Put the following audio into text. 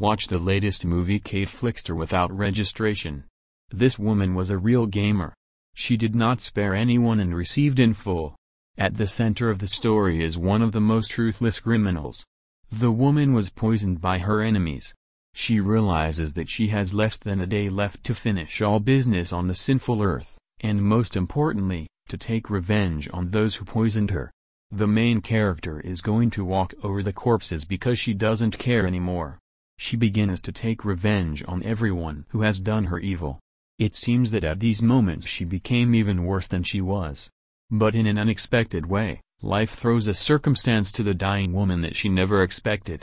Watch the latest movie Kate Flixtor without registration. This woman was a real gamer. She did not spare anyone and received in full. At the center of the story is one of the most ruthless criminals. The woman was poisoned by her enemies. She realizes that she has less than a day left to finish all business on the sinful earth, and most importantly, to take revenge on those who poisoned her. The main character is going to walk over the corpses because she doesn't care anymore. She begins to take revenge on everyone who has done her evil. It seems that at these moments she became even worse than she was. But in an unexpected way, life throws a circumstance to the dying woman that she never expected.